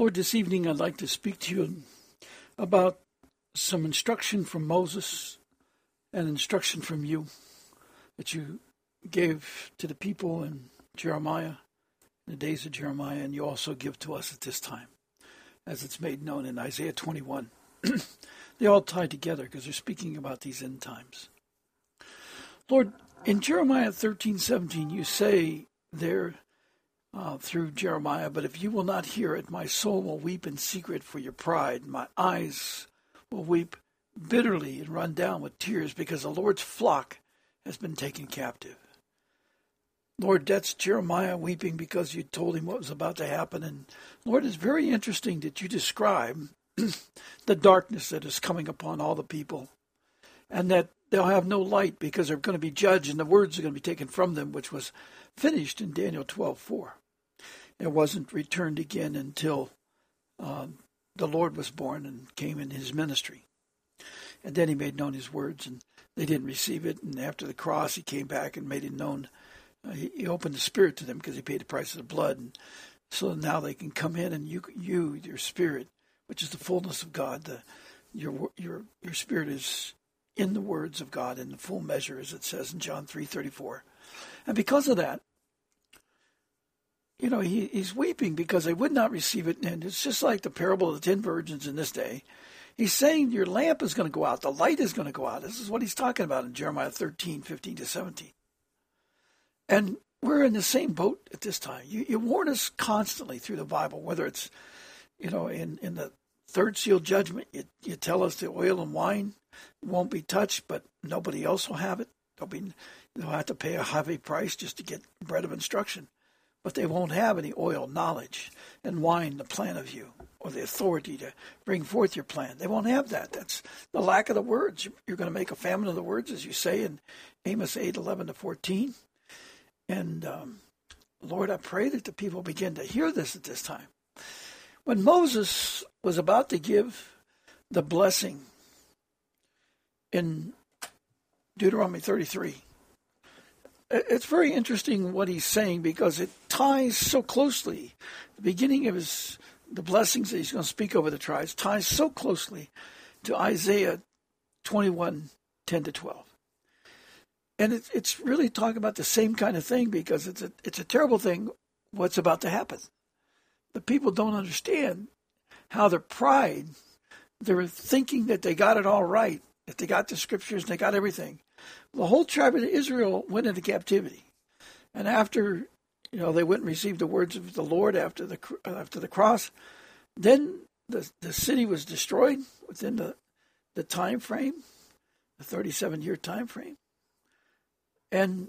Lord, this evening I'd like to speak to you about some instruction from Moses and instruction from you that you gave to the people in Jeremiah, in the days of Jeremiah, and you also give to us at this time, as it's made known in Isaiah 21. they all tie together because they're speaking about these end times. Lord, in Jeremiah 13, 17, you say there uh, through Jeremiah, but if you will not hear it, my soul will weep in secret for your pride. My eyes will weep bitterly and run down with tears because the Lord's flock has been taken captive. Lord, that's Jeremiah weeping because you told him what was about to happen. And Lord, it's very interesting that you describe the darkness that is coming upon all the people and that they'll have no light because they're going to be judged and the words are going to be taken from them, which was finished in Daniel 12:4. It wasn't returned again until um, the Lord was born and came in his ministry. And then he made known his words, and they didn't receive it. And after the cross, he came back and made it known. Uh, he, he, opened the Spirit to them because he paid the price of the blood. And so now they can come in, and you, you, your Spirit, which is the fullness of God, the, your, your, your Spirit is in the words of God in the full measure, as it says in John three thirty four. And because of that, you know, he, he's weeping because they would not receive it. And it's just like the parable of the ten virgins in this day. He's saying your lamp is going to go out, the light is going to go out. This is what he's talking about in Jeremiah 13, 15 to 17. And we're in the same boat at this time. You, you warn us constantly through the Bible, whether it's, you know, in, in the third seal judgment, you, you tell us the oil and wine won't be touched, but nobody else will have it. They'll be they'll have to pay a heavy price just to get bread of instruction but they won't have any oil knowledge and wine the plan of you or the authority to bring forth your plan. They won't have that. That's the lack of the words. You're going to make a famine of the words, as you say in Amos 8 11 to 14. And um, Lord, I pray that the people begin to hear this at this time. When Moses was about to give the blessing in Deuteronomy 33, it's very interesting what he's saying because it ties so closely. The beginning of his the blessings that he's going to speak over the tribes ties so closely to Isaiah 21, 10 to 12. And it's it's really talking about the same kind of thing because it's a it's a terrible thing what's about to happen. The people don't understand how their pride, they're thinking that they got it all right, that they got the scriptures and they got everything the whole tribe of Israel went into captivity. And after, you know, they went and received the words of the Lord after the after the cross, then the the city was destroyed within the the time frame, the 37 year time frame. And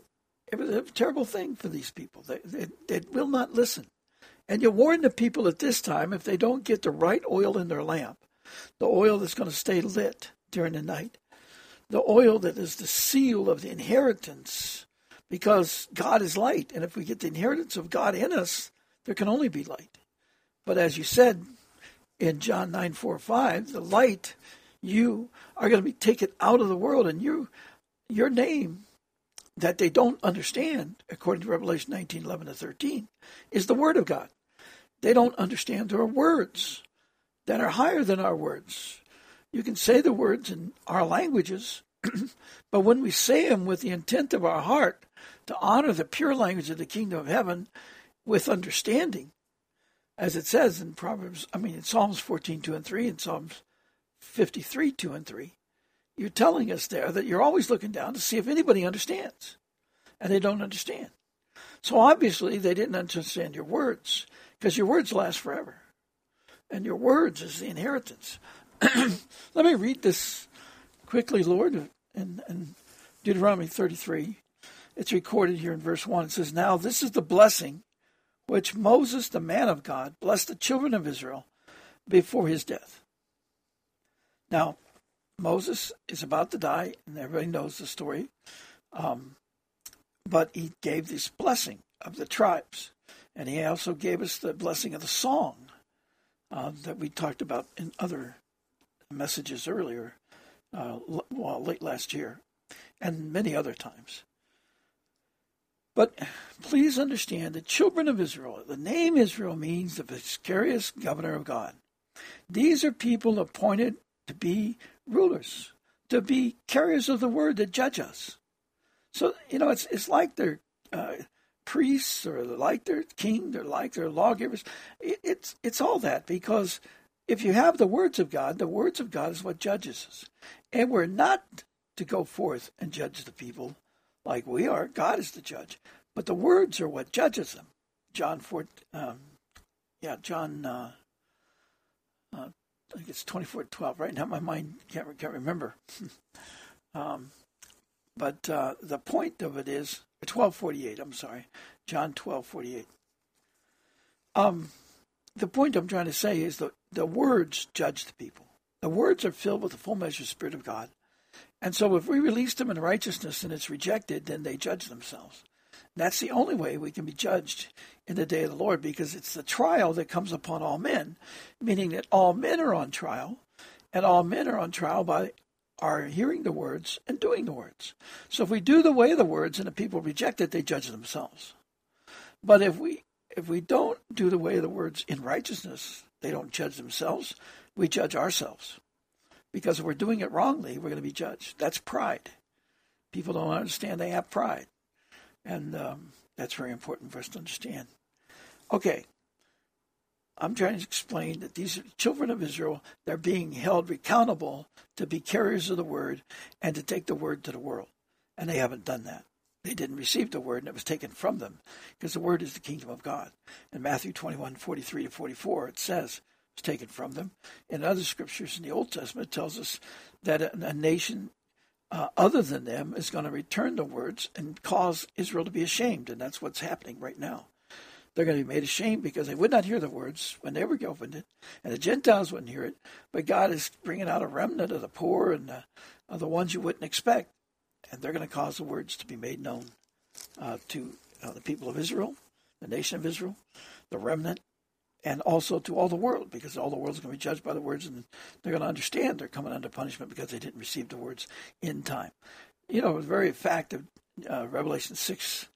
it was a terrible thing for these people. They, they, they will not listen. And you warn the people at this time if they don't get the right oil in their lamp, the oil that's going to stay lit during the night, the oil that is the seal of the inheritance because God is light. And if we get the inheritance of God in us, there can only be light. But as you said in John 9 4 5, the light, you are going to be taken out of the world, and you, your name that they don't understand, according to Revelation 19 11 to 13, is the Word of God. They don't understand are words that are higher than our words. You can say the words in our languages, but when we say them with the intent of our heart to honor the pure language of the kingdom of heaven with understanding, as it says in Proverbs, I mean, in Psalms 14, 2 and 3, and Psalms 53, 2 and 3, you're telling us there that you're always looking down to see if anybody understands. And they don't understand. So obviously, they didn't understand your words because your words last forever. And your words is the inheritance. Let me read this quickly, Lord, in, in Deuteronomy 33. It's recorded here in verse 1. It says, Now this is the blessing which Moses, the man of God, blessed the children of Israel before his death. Now, Moses is about to die, and everybody knows the story. Um, but he gave this blessing of the tribes, and he also gave us the blessing of the song uh, that we talked about in other messages earlier, uh, well, late last year, and many other times. But please understand the children of Israel, the name Israel means the vicarious governor of God. These are people appointed to be rulers, to be carriers of the word that judge us. So, you know, it's, it's like they're uh, priests or they're like their king, they're like their lawgivers. It, it's, it's all that because if you have the words of God, the words of God is what judges us. And we're not to go forth and judge the people like we are. God is the judge. But the words are what judges them. John 4, um, yeah, John, uh, uh, I think it's 24 12. Right now, my mind can't, can't remember. um, but uh, the point of it is 1248, I'm sorry. John 1248. Um, the point I'm trying to say is that the words judge the people. The words are filled with the full measure of the Spirit of God. And so if we release them in righteousness and it's rejected, then they judge themselves. That's the only way we can be judged in the day of the Lord because it's the trial that comes upon all men, meaning that all men are on trial, and all men are on trial by our hearing the words and doing the words. So if we do the way of the words and the people reject it, they judge themselves. But if we if we don't do the way of the words in righteousness, they don't judge themselves, we judge ourselves. Because if we're doing it wrongly, we're going to be judged. That's pride. People don't understand they have pride. And um, that's very important for us to understand. Okay. I'm trying to explain that these children of Israel. They're being held accountable to be carriers of the word and to take the word to the world. And they haven't done that. They didn't receive the word and it was taken from them because the word is the kingdom of God. In Matthew 21, 43 to 44, it says, it's taken from them. In other scriptures in the Old Testament, it tells us that a, a nation uh, other than them is going to return the words and cause Israel to be ashamed. And that's what's happening right now. They're going to be made ashamed because they would not hear the words when they were opened it, and the Gentiles wouldn't hear it. But God is bringing out a remnant of the poor and the ones you wouldn't expect, and they're going to cause the words to be made known uh, to uh, the people of Israel, the nation of Israel, the remnant, and also to all the world, because all the world is going to be judged by the words, and they're going to understand they're coming under punishment because they didn't receive the words in time. You know, the very fact of uh, Revelation 6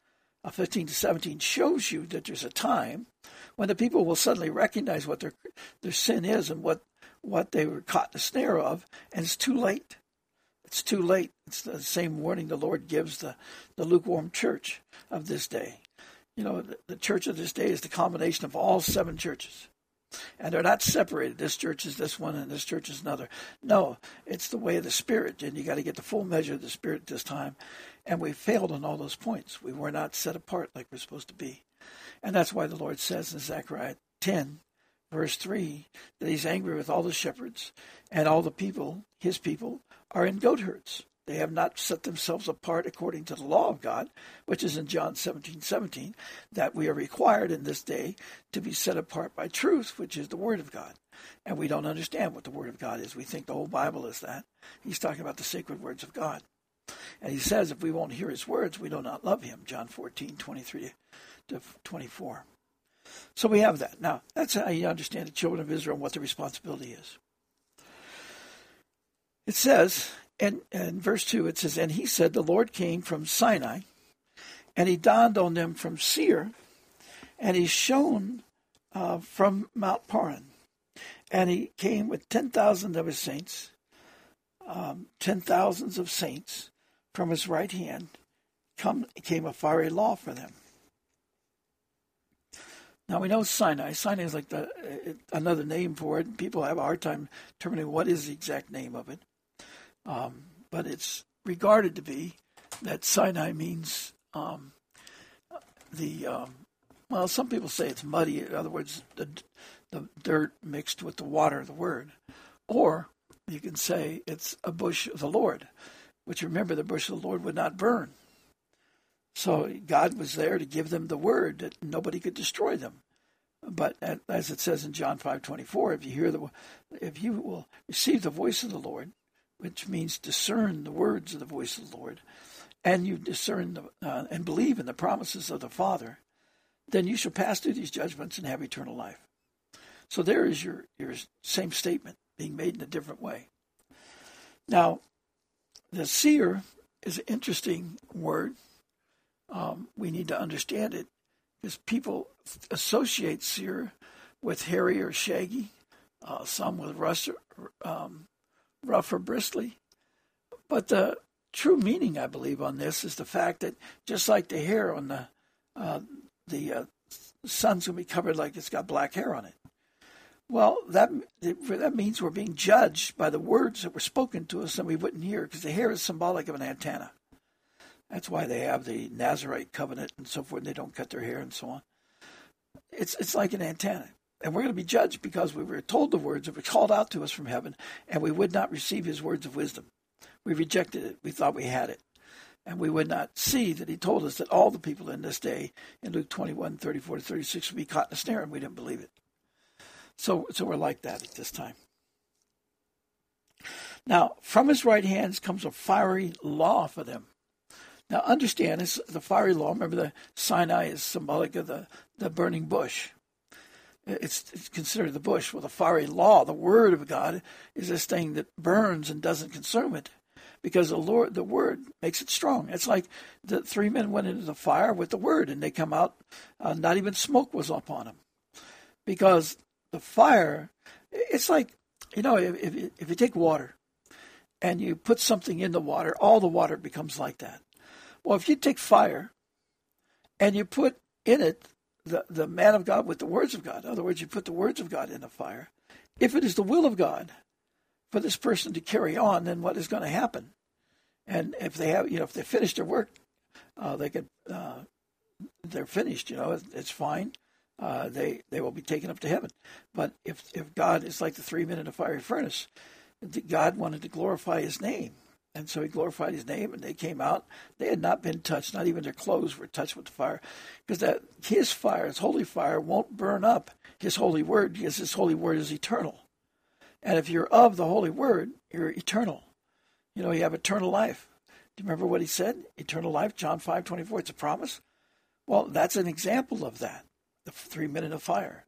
uh, 15 to 17 shows you that there's a time when the people will suddenly recognize what their their sin is and what what they were caught in the snare of, and it's too late. It's too late. It's the same warning the Lord gives the, the lukewarm church of this day you know, the, the church of this day is the combination of all seven churches. And they're not separated. This church is this one and this church is another. No, it's the way of the Spirit, and you got to get the full measure of the Spirit this time. And we failed on all those points. We were not set apart like we're supposed to be. And that's why the Lord says in Zechariah 10, verse 3, that he's angry with all the shepherds and all the people, his people, are in goat herds. They have not set themselves apart according to the law of God, which is in John 17 17, that we are required in this day to be set apart by truth, which is the Word of God. And we don't understand what the Word of God is. We think the whole Bible is that. He's talking about the sacred words of God. And he says if we won't hear his words, we do not love him. John 14 23 to 24. So we have that. Now, that's how you understand the children of Israel and what the responsibility is. It says and in verse 2 it says, And he said, The Lord came from Sinai, and he dawned on them from Seir, and he shone uh, from Mount Paran. And he came with 10,000 of his saints, um, 10,000s of saints from his right hand. Come, came a fiery law for them. Now we know Sinai. Sinai is like the uh, another name for it. People have a hard time determining what is the exact name of it. Um, but it's regarded to be that Sinai means um, the um, well. Some people say it's muddy. In other words, the the dirt mixed with the water of the word, or you can say it's a bush of the Lord, which remember the bush of the Lord would not burn. So God was there to give them the word that nobody could destroy them. But as it says in John five twenty four, if you hear the, if you will receive the voice of the Lord which means discern the words of the voice of the Lord, and you discern the, uh, and believe in the promises of the Father, then you shall pass through these judgments and have eternal life. So there is your, your same statement being made in a different way. Now, the Seir is an interesting word. Um, we need to understand it because people associate Seir with hairy or shaggy, uh, some with rough, um, rough or bristly. But the true meaning, I believe, on this is the fact that just like the hair on the uh, the uh, sun's going to be covered like it's got black hair on it. Well, that that means we're being judged by the words that were spoken to us and we wouldn't hear because the hair is symbolic of an antenna. That's why they have the Nazarite covenant and so forth. And they don't cut their hair and so on. It's it's like an antenna, and we're going to be judged because we were told the words that were called out to us from heaven, and we would not receive His words of wisdom. We rejected it. We thought we had it. And we would not see that he told us that all the people in this day, in Luke 21, 34 to 36, would be caught in a snare, and we didn't believe it. So, so we're like that at this time. Now, from his right hands comes a fiery law for them. Now, understand, it's the fiery law. Remember, the Sinai is symbolic of the, the burning bush. It's, it's considered the bush. Well, the fiery law, the word of God, is this thing that burns and doesn't consume it because the Lord, the word makes it strong. It's like the three men went into the fire with the word and they come out, uh, not even smoke was upon them because the fire, it's like, you know, if, if, if you take water and you put something in the water, all the water becomes like that. Well, if you take fire and you put in it the, the man of God with the words of God, in other words, you put the words of God in the fire, if it is the will of God for this person to carry on, then what is going to happen? And if they have, you know, if they finish their work, uh, they could, uh, they're finished. You know, it's fine uh, they they will be taken up to heaven. But if if God is like the three men in a fiery furnace, God wanted to glorify His name, and so He glorified His name, and they came out. They had not been touched; not even their clothes were touched with the fire, because that His fire, His holy fire, won't burn up His holy word, because His holy word is eternal. And if you're of the holy word, you're eternal. You know, you have eternal life. Do you remember what He said? Eternal life, John five twenty four. It's a promise. Well, that's an example of that the three in the fire.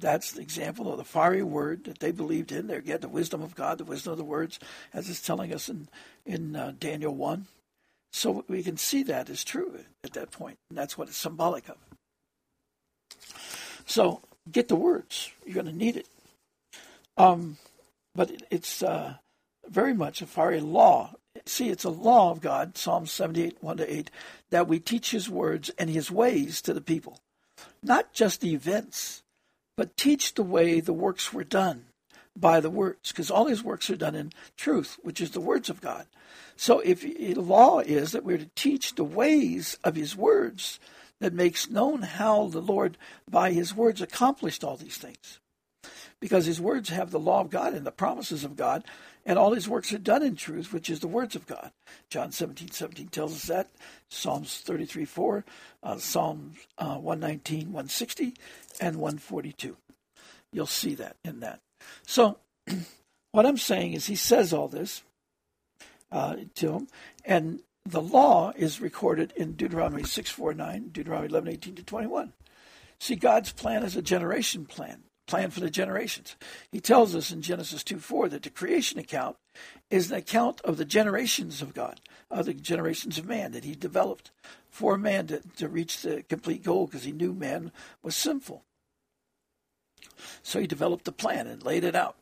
That's the example of the fiery word that they believed in. They get the wisdom of God, the wisdom of the words, as it's telling us in in uh, Daniel one. So we can see that is true at that point, and that's what it's symbolic of. So get the words; you're going to need it. Um, but it's uh, very much a fiery law. See, it's a law of God, Psalm 78, 1 to 8, that we teach His words and His ways to the people not just events, but teach the way the works were done by the words, because all these works are done in truth, which is the words of God. So if the law is that we're to teach the ways of his words, that makes known how the Lord by his words accomplished all these things. Because his words have the law of God and the promises of God, and all his works are done in truth, which is the words of God. John 17, 17 tells us that. Psalms 33, 4, uh, Psalms uh, 119, 160, and 142. You'll see that in that. So, what I'm saying is, he says all this uh, to him, and the law is recorded in Deuteronomy 6, 4, 9, Deuteronomy 11, 18 to 21. See, God's plan is a generation plan plan for the generations. He tells us in Genesis 2 4 that the creation account is an account of the generations of God, of the generations of man that he developed for man to, to reach the complete goal because he knew man was sinful. So he developed the plan and laid it out.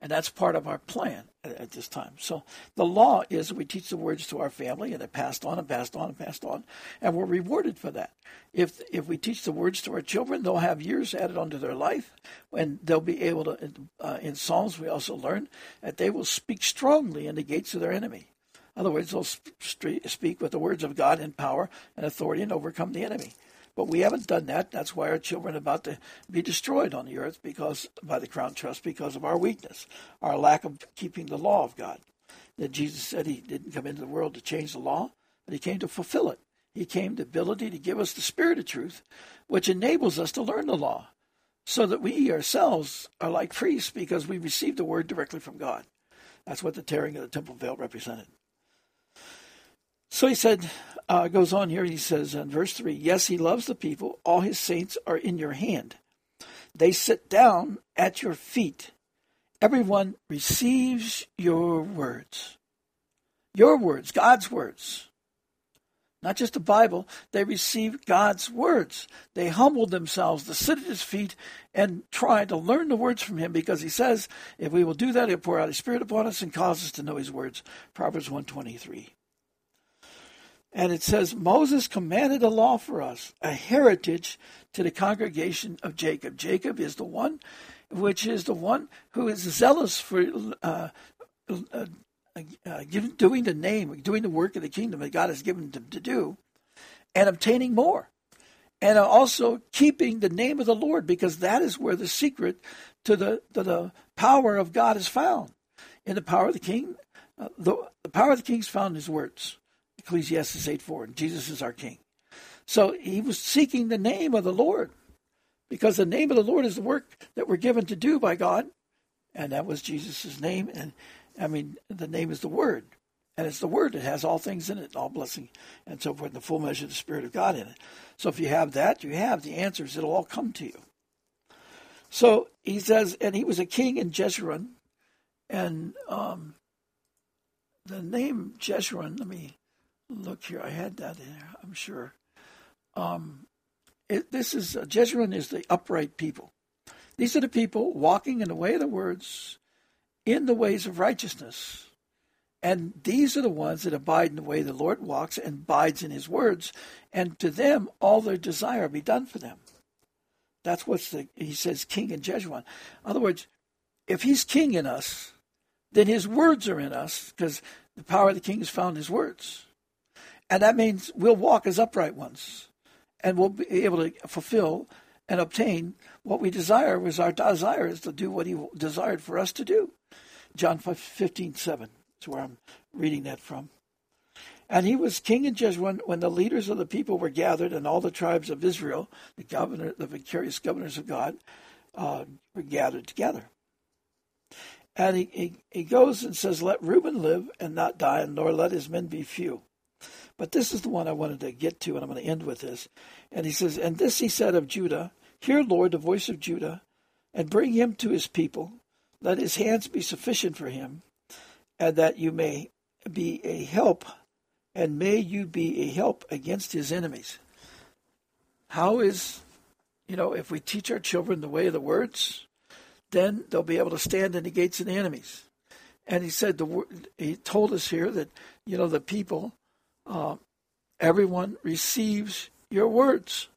And that's part of our plan at, this time. So the law is we teach the words to our family and it passed on and passed on and passed on, and we're rewarded for that. If if we teach the words to our children, they'll have years added onto their life, and they'll be able to. Uh, in Psalms, we also learn that they will speak strongly in the gates of their enemy. In other words, they'll speak with the words of God in power and authority and overcome the enemy. But we haven't done that. That's why our children are about to be destroyed on the earth because by the crown trust because of our weakness, our lack of keeping the law of God. That Jesus said he didn't come into the world to change the law, but he came to fulfill it. He came the ability to give us the spirit of truth, which enables us to learn the law, so that we ourselves are like priests because we receive the word directly from God. That's what the tearing of the temple veil represented. So he said, uh, goes on here, he says in verse 3 Yes, he loves the people. All his saints are in your hand. They sit down at your feet. Everyone receives your words. Your words, God's words. not just the Bible, they receive God's words. They humbled themselves to sit at his feet and try to learn the words from him because he says, if we will do that, he'll pour out his spirit upon us and cause us to know his words. Proverbs 123. And it says, Moses commanded a law for us, a heritage to the congregation of Jacob. Jacob is the one which is the one who is zealous for uh, uh, uh, doing the name, doing the work of the kingdom that God has given them to do, and obtaining more. And also keeping the name of the Lord, because that is where the secret to the, to the power of God is found. In the power of the king, uh, the, the power of the king is found in his words. Ecclesiastes 8 4. And Jesus is our king. So he was seeking the name of the Lord because the name of the Lord is the work that we're given to do by God. And that was Jesus' name. And I mean, the name is the Word. And it's the Word that has all things in it, all blessing and so forth, and the full measure of the Spirit of God in it. So if you have that, you have the answers. It'll all come to you. So he says, and he was a king in Jeshurun. And um, the name Jeshurun, let me look here. I had that in there, I'm sure. Um, it, this is, uh, Jeshurun is the upright people. These are the people walking in the way of the words, in the ways of righteousness. And these are the ones that abide in the way the Lord walks and abides in his words. And to them, all their desire be done for them. That's what he says, king in Jeshurun. In other words, if he's king in us, then his words are in us because the power of the king is found in his words. And that means we'll walk as upright ones and we'll be able to fulfill and obtain what we desire was our desire is to do what he desired for us to do. John 15, 7 is where I'm reading that from. And he was king in Jeshurun when the leaders of the people were gathered, and all the tribes of Israel, the governor, the vicarious governors of God, uh, were gathered together. And he, he, he goes and says, Let Reuben live and not die, and nor let his men be few. But this is the one I wanted to get to, and I'm going to end with this. And he says, And this he said of Judah, Hear, Lord, the voice of Judah, and bring him to his people, let his hands be sufficient for him, and that you may be a help, and may you be a help against his enemies. How is, you know, if we teach our children the way of the words, then they'll be able to stand in the gates of the enemies. And he said, the he told us here that, you know, the people, uh, everyone receives your words.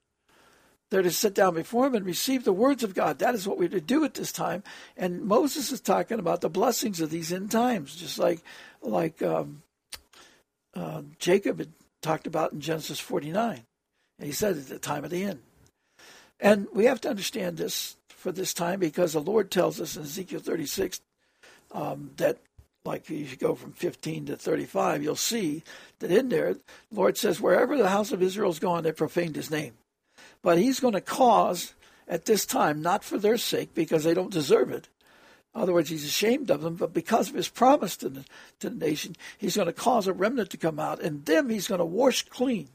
They're to sit down before him and receive the words of God. That is what we're to do at this time. And Moses is talking about the blessings of these end times, just like like um, uh, Jacob had talked about in Genesis 49. And he said at the time of the end. And we have to understand this for this time because the Lord tells us in Ezekiel 36 um, that, like if you go from 15 to 35, you'll see that in there, the Lord says, wherever the house of Israel is gone, they profaned his name. But he's going to cause at this time, not for their sake, because they don't deserve it. In other words, he's ashamed of them, but because of his promise to the, to the nation, he's going to cause a remnant to come out, and them he's going to wash clean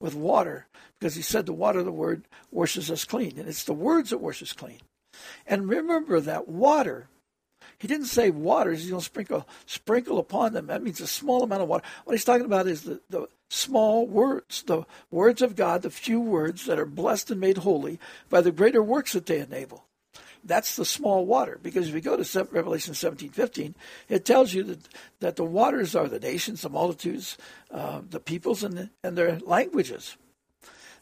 with water, because he said the water of the word washes us clean, and it's the words that wash us clean. And remember that water he didn't say waters. He's going to sprinkle sprinkle upon them. That means a small amount of water. What he's talking about is the, the small words, the words of God, the few words that are blessed and made holy by the greater works that they enable. That's the small water. Because if you go to Revelation 17, 15, it tells you that, that the waters are the nations, the multitudes, uh, the peoples, and, and their languages.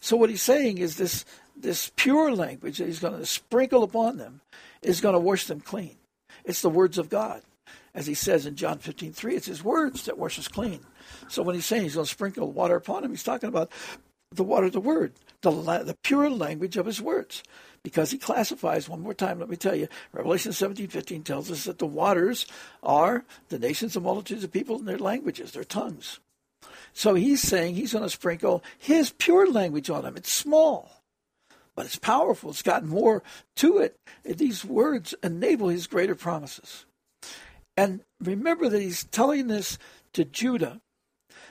So what he's saying is this, this pure language that he's going to sprinkle upon them is going to wash them clean. It's the words of God. As he says in John 15, 3, it's his words that wash us clean. So when he's saying he's going to sprinkle water upon him, he's talking about the water of the word, the, the pure language of his words. Because he classifies, one more time, let me tell you, Revelation 17, 15 tells us that the waters are the nations and multitudes of people and their languages, their tongues. So he's saying he's going to sprinkle his pure language on them. It's small but it's powerful. It's got more to it. These words enable his greater promises. And remember that he's telling this to Judah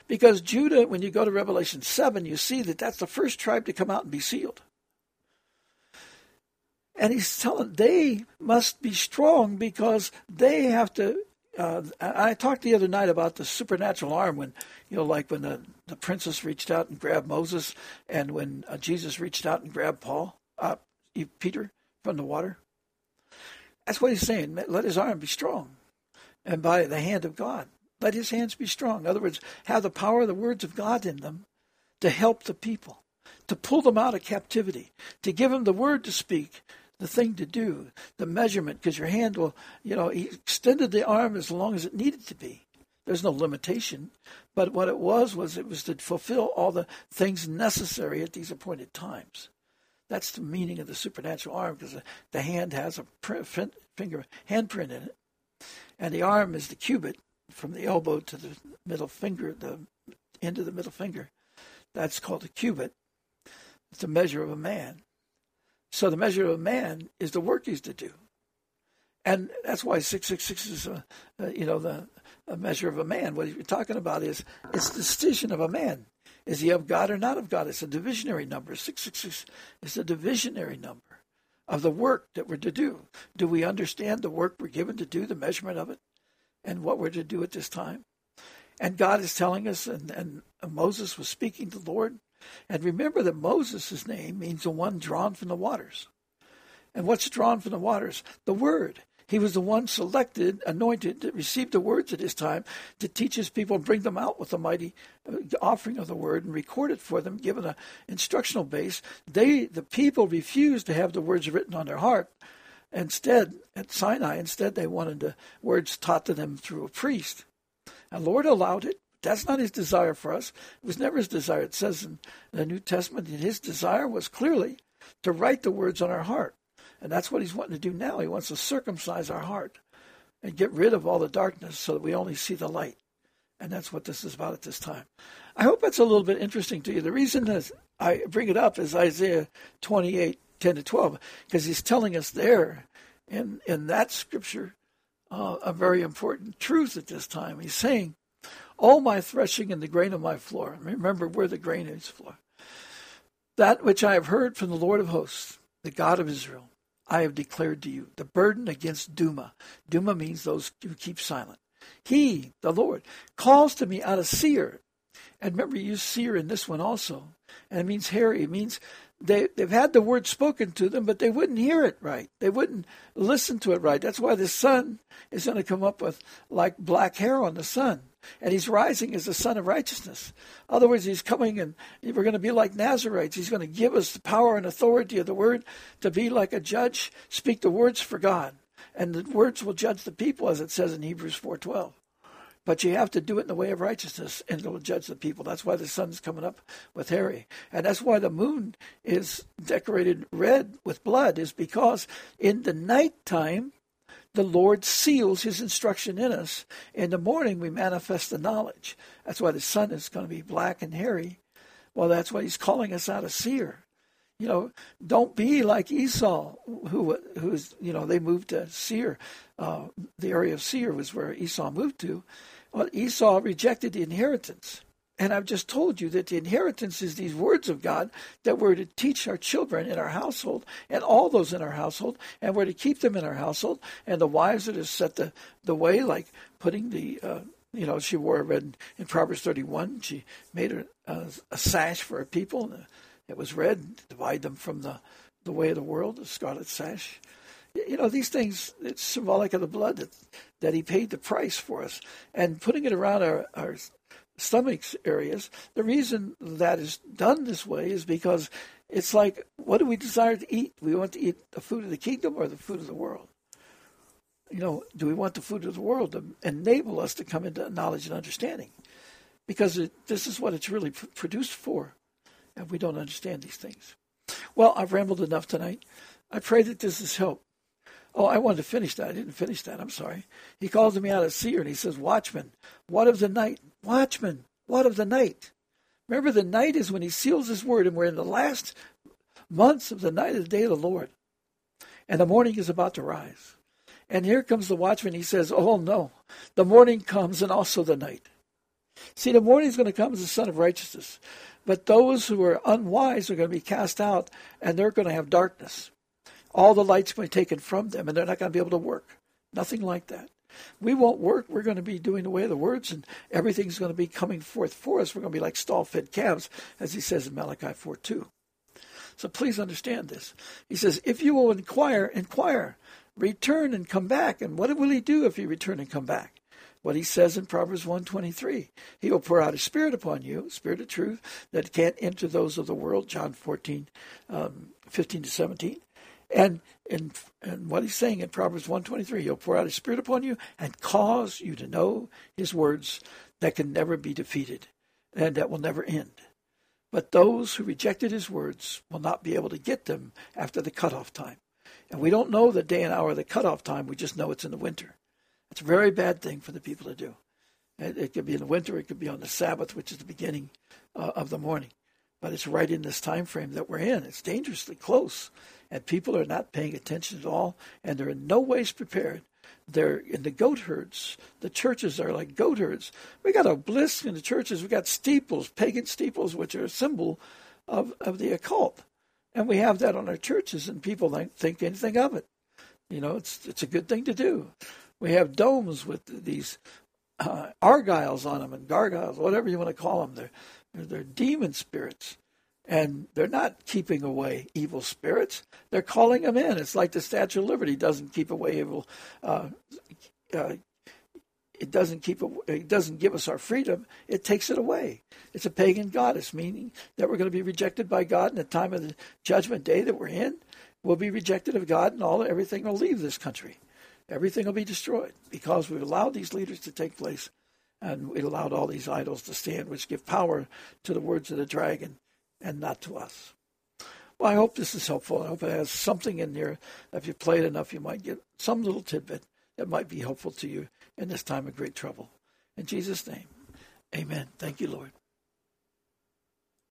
because Judah, when you go to Revelation 7, you see that that's the first tribe to come out and be sealed. And he's telling they must be strong because they have to uh, I talked the other night about the supernatural arm when, you know, like when the, the princess reached out and grabbed Moses, and when uh, Jesus reached out and grabbed Paul, uh, Peter from the water. That's what he's saying. Let his arm be strong, and by the hand of God, let his hands be strong. In other words, have the power of the words of God in them to help the people, to pull them out of captivity, to give them the word to speak, the thing to do, the measurement, because your hand will, you know, he extended the arm as long as it needed to be. There's no limitation. But what it was, was it was to fulfill all the things necessary at these appointed times. That's the meaning of the supernatural arm, because the, the hand has a print, finger handprint in it. And the arm is the cubit from the elbow to the middle finger, the end of the middle finger. That's called a cubit. It's a measure of a man. So the measure of a man is the work he's to do. And that's why 666 is, a, a, you know, the measure of a man. What you're talking about is it's the decision of a man. Is he of God or not of God? It's a divisionary number. 666 is a divisionary number of the work that we're to do. Do we understand the work we're given to do, the measurement of it, and what we're to do at this time? And God is telling us, and, and Moses was speaking to the Lord, and remember that Moses' name means the one drawn from the waters. And what's drawn from the waters? The Word. He was the one selected, anointed, that received the words at his time to teach his people and bring them out with the mighty uh, offering of the word and record it for them, given an instructional base. They, the people, refused to have the words written on their heart. Instead, at Sinai, instead they wanted the words taught to them through a priest. And Lord allowed it. That's not his desire for us. It was never his desire. It says in the New Testament that his desire was clearly to write the words on our heart. And that's what he's wanting to do now. He wants to circumcise our heart and get rid of all the darkness so that we only see the light. And that's what this is about at this time. I hope that's a little bit interesting to you. The reason that I bring it up is Isaiah 28, 10 to 12, because he's telling us there in, in that scripture uh, a very important truth at this time. He's saying, all my threshing and the grain of my floor. Remember where the grain is floor. That which I have heard from the Lord of hosts, the God of Israel, I have declared to you. The burden against Duma. Duma means those who keep silent. He, the Lord, calls to me out of Seir. And remember, you use Seir in this one also. And it means hairy. It means they, they've had the word spoken to them, but they wouldn't hear it right. They wouldn't listen to it right. That's why the sun is going to come up with like black hair on the sun and he's rising as the sun of Righteousness. In other words, he's coming and we're going to be like Nazarites. He's going to give us the power and authority of the word to be like a judge, speak the words for God. And the words will judge the people, as it says in Hebrews 4.12. But you have to do it in the way of righteousness, and it'll judge the people. That's why the sun's coming up with Harry. And that's why the moon is decorated red with blood, is because in the nighttime, the Lord seals his instruction in us. In the morning, we manifest the knowledge. That's why the sun is going to be black and hairy. Well, that's why he's calling us out of Seir. You know, don't be like Esau, who who's you know they moved to Seir. Uh, the area of Seir was where Esau moved to. Well, Esau rejected the inheritance. And I've just told you that the inheritance is these words of God that we're to teach our children in our household and all those in our household, and we're to keep them in our household. And the wives are to set the, the way, like putting the, uh, you know, she wore a red in Proverbs 31. She made a, a, a sash for her people. It was red, to divide them from the, the way of the world, the scarlet sash. You know, these things, it's symbolic of the blood that, that he paid the price for us. And putting it around our, our stomach areas. The reason that is done this way is because it's like, what do we desire to eat? We want to eat the food of the kingdom or the food of the world? You know, do we want the food of the world to enable us to come into knowledge and understanding? Because it, this is what it's really pr- produced for, and we don't understand these things. Well, I've rambled enough tonight. I pray that this has helped. Oh, I wanted to finish that. I didn't finish that. I'm sorry. He calls me out of Seir and he says, Watchman, what of the night? Watchman, what of the night? Remember, the night is when he seals his word, and we're in the last months of the night of the day of the Lord. And the morning is about to rise. And here comes the watchman. He says, Oh, no. The morning comes and also the night. See, the morning is going to come as the Son of Righteousness. But those who are unwise are going to be cast out, and they're going to have darkness all the light's to be taken from them and they're not going to be able to work. Nothing like that. We won't work. We're going to be doing away the words, and everything's going to be coming forth for us. We're going to be like stall-fed calves, as he says in Malachi 4 2. So please understand this. He says, if you will inquire, inquire, return and come back. And what will he do if you return and come back? What he says in Proverbs 123. He will pour out his spirit upon you, spirit of truth, that can't enter those of the world, John 14, um, 15 to 17. And, and, and what he's saying in Proverbs 123, he'll pour out his spirit upon you and cause you to know his words that can never be defeated and that will never end. But those who rejected his words will not be able to get them after the cutoff time. And we don't know the day and hour of the cutoff time, we just know it's in the winter. It's a very bad thing for the people to do. It, it could be in the winter, it could be on the Sabbath, which is the beginning uh, of the morning. But it's right in this time frame that we're in. It's dangerously close. And people are not paying attention at all, and they're in no ways prepared they're in the goat herds. The churches are like goat herds. We got obelisks in the churches. We got steeples, pagan steeples, which are a symbol of, of the occult. And we have that on our churches, and people don't think anything of it. You know, it's it's a good thing to do. We have domes with these uh, argyles on them and gargoyles, whatever you want to call them. They're they're demon spirits. And they're not keeping away evil spirits. They're calling them in. It's like the Statue of Liberty doesn't keep away evil. Uh, uh, it doesn't keep. It doesn't give us our freedom. It takes it away. It's a pagan goddess, meaning that we're going to be rejected by God in the time of the judgment day that we're in. We'll be rejected of God, and all everything will leave this country. Everything will be destroyed because we've allowed these leaders to take place, and we allowed all these idols to stand, which give power to the words of the dragon and not to us. Well, I hope this is helpful. I hope it has something in there. If you play it enough, you might get some little tidbit that might be helpful to you in this time of great trouble. In Jesus' name, amen. Thank you, Lord.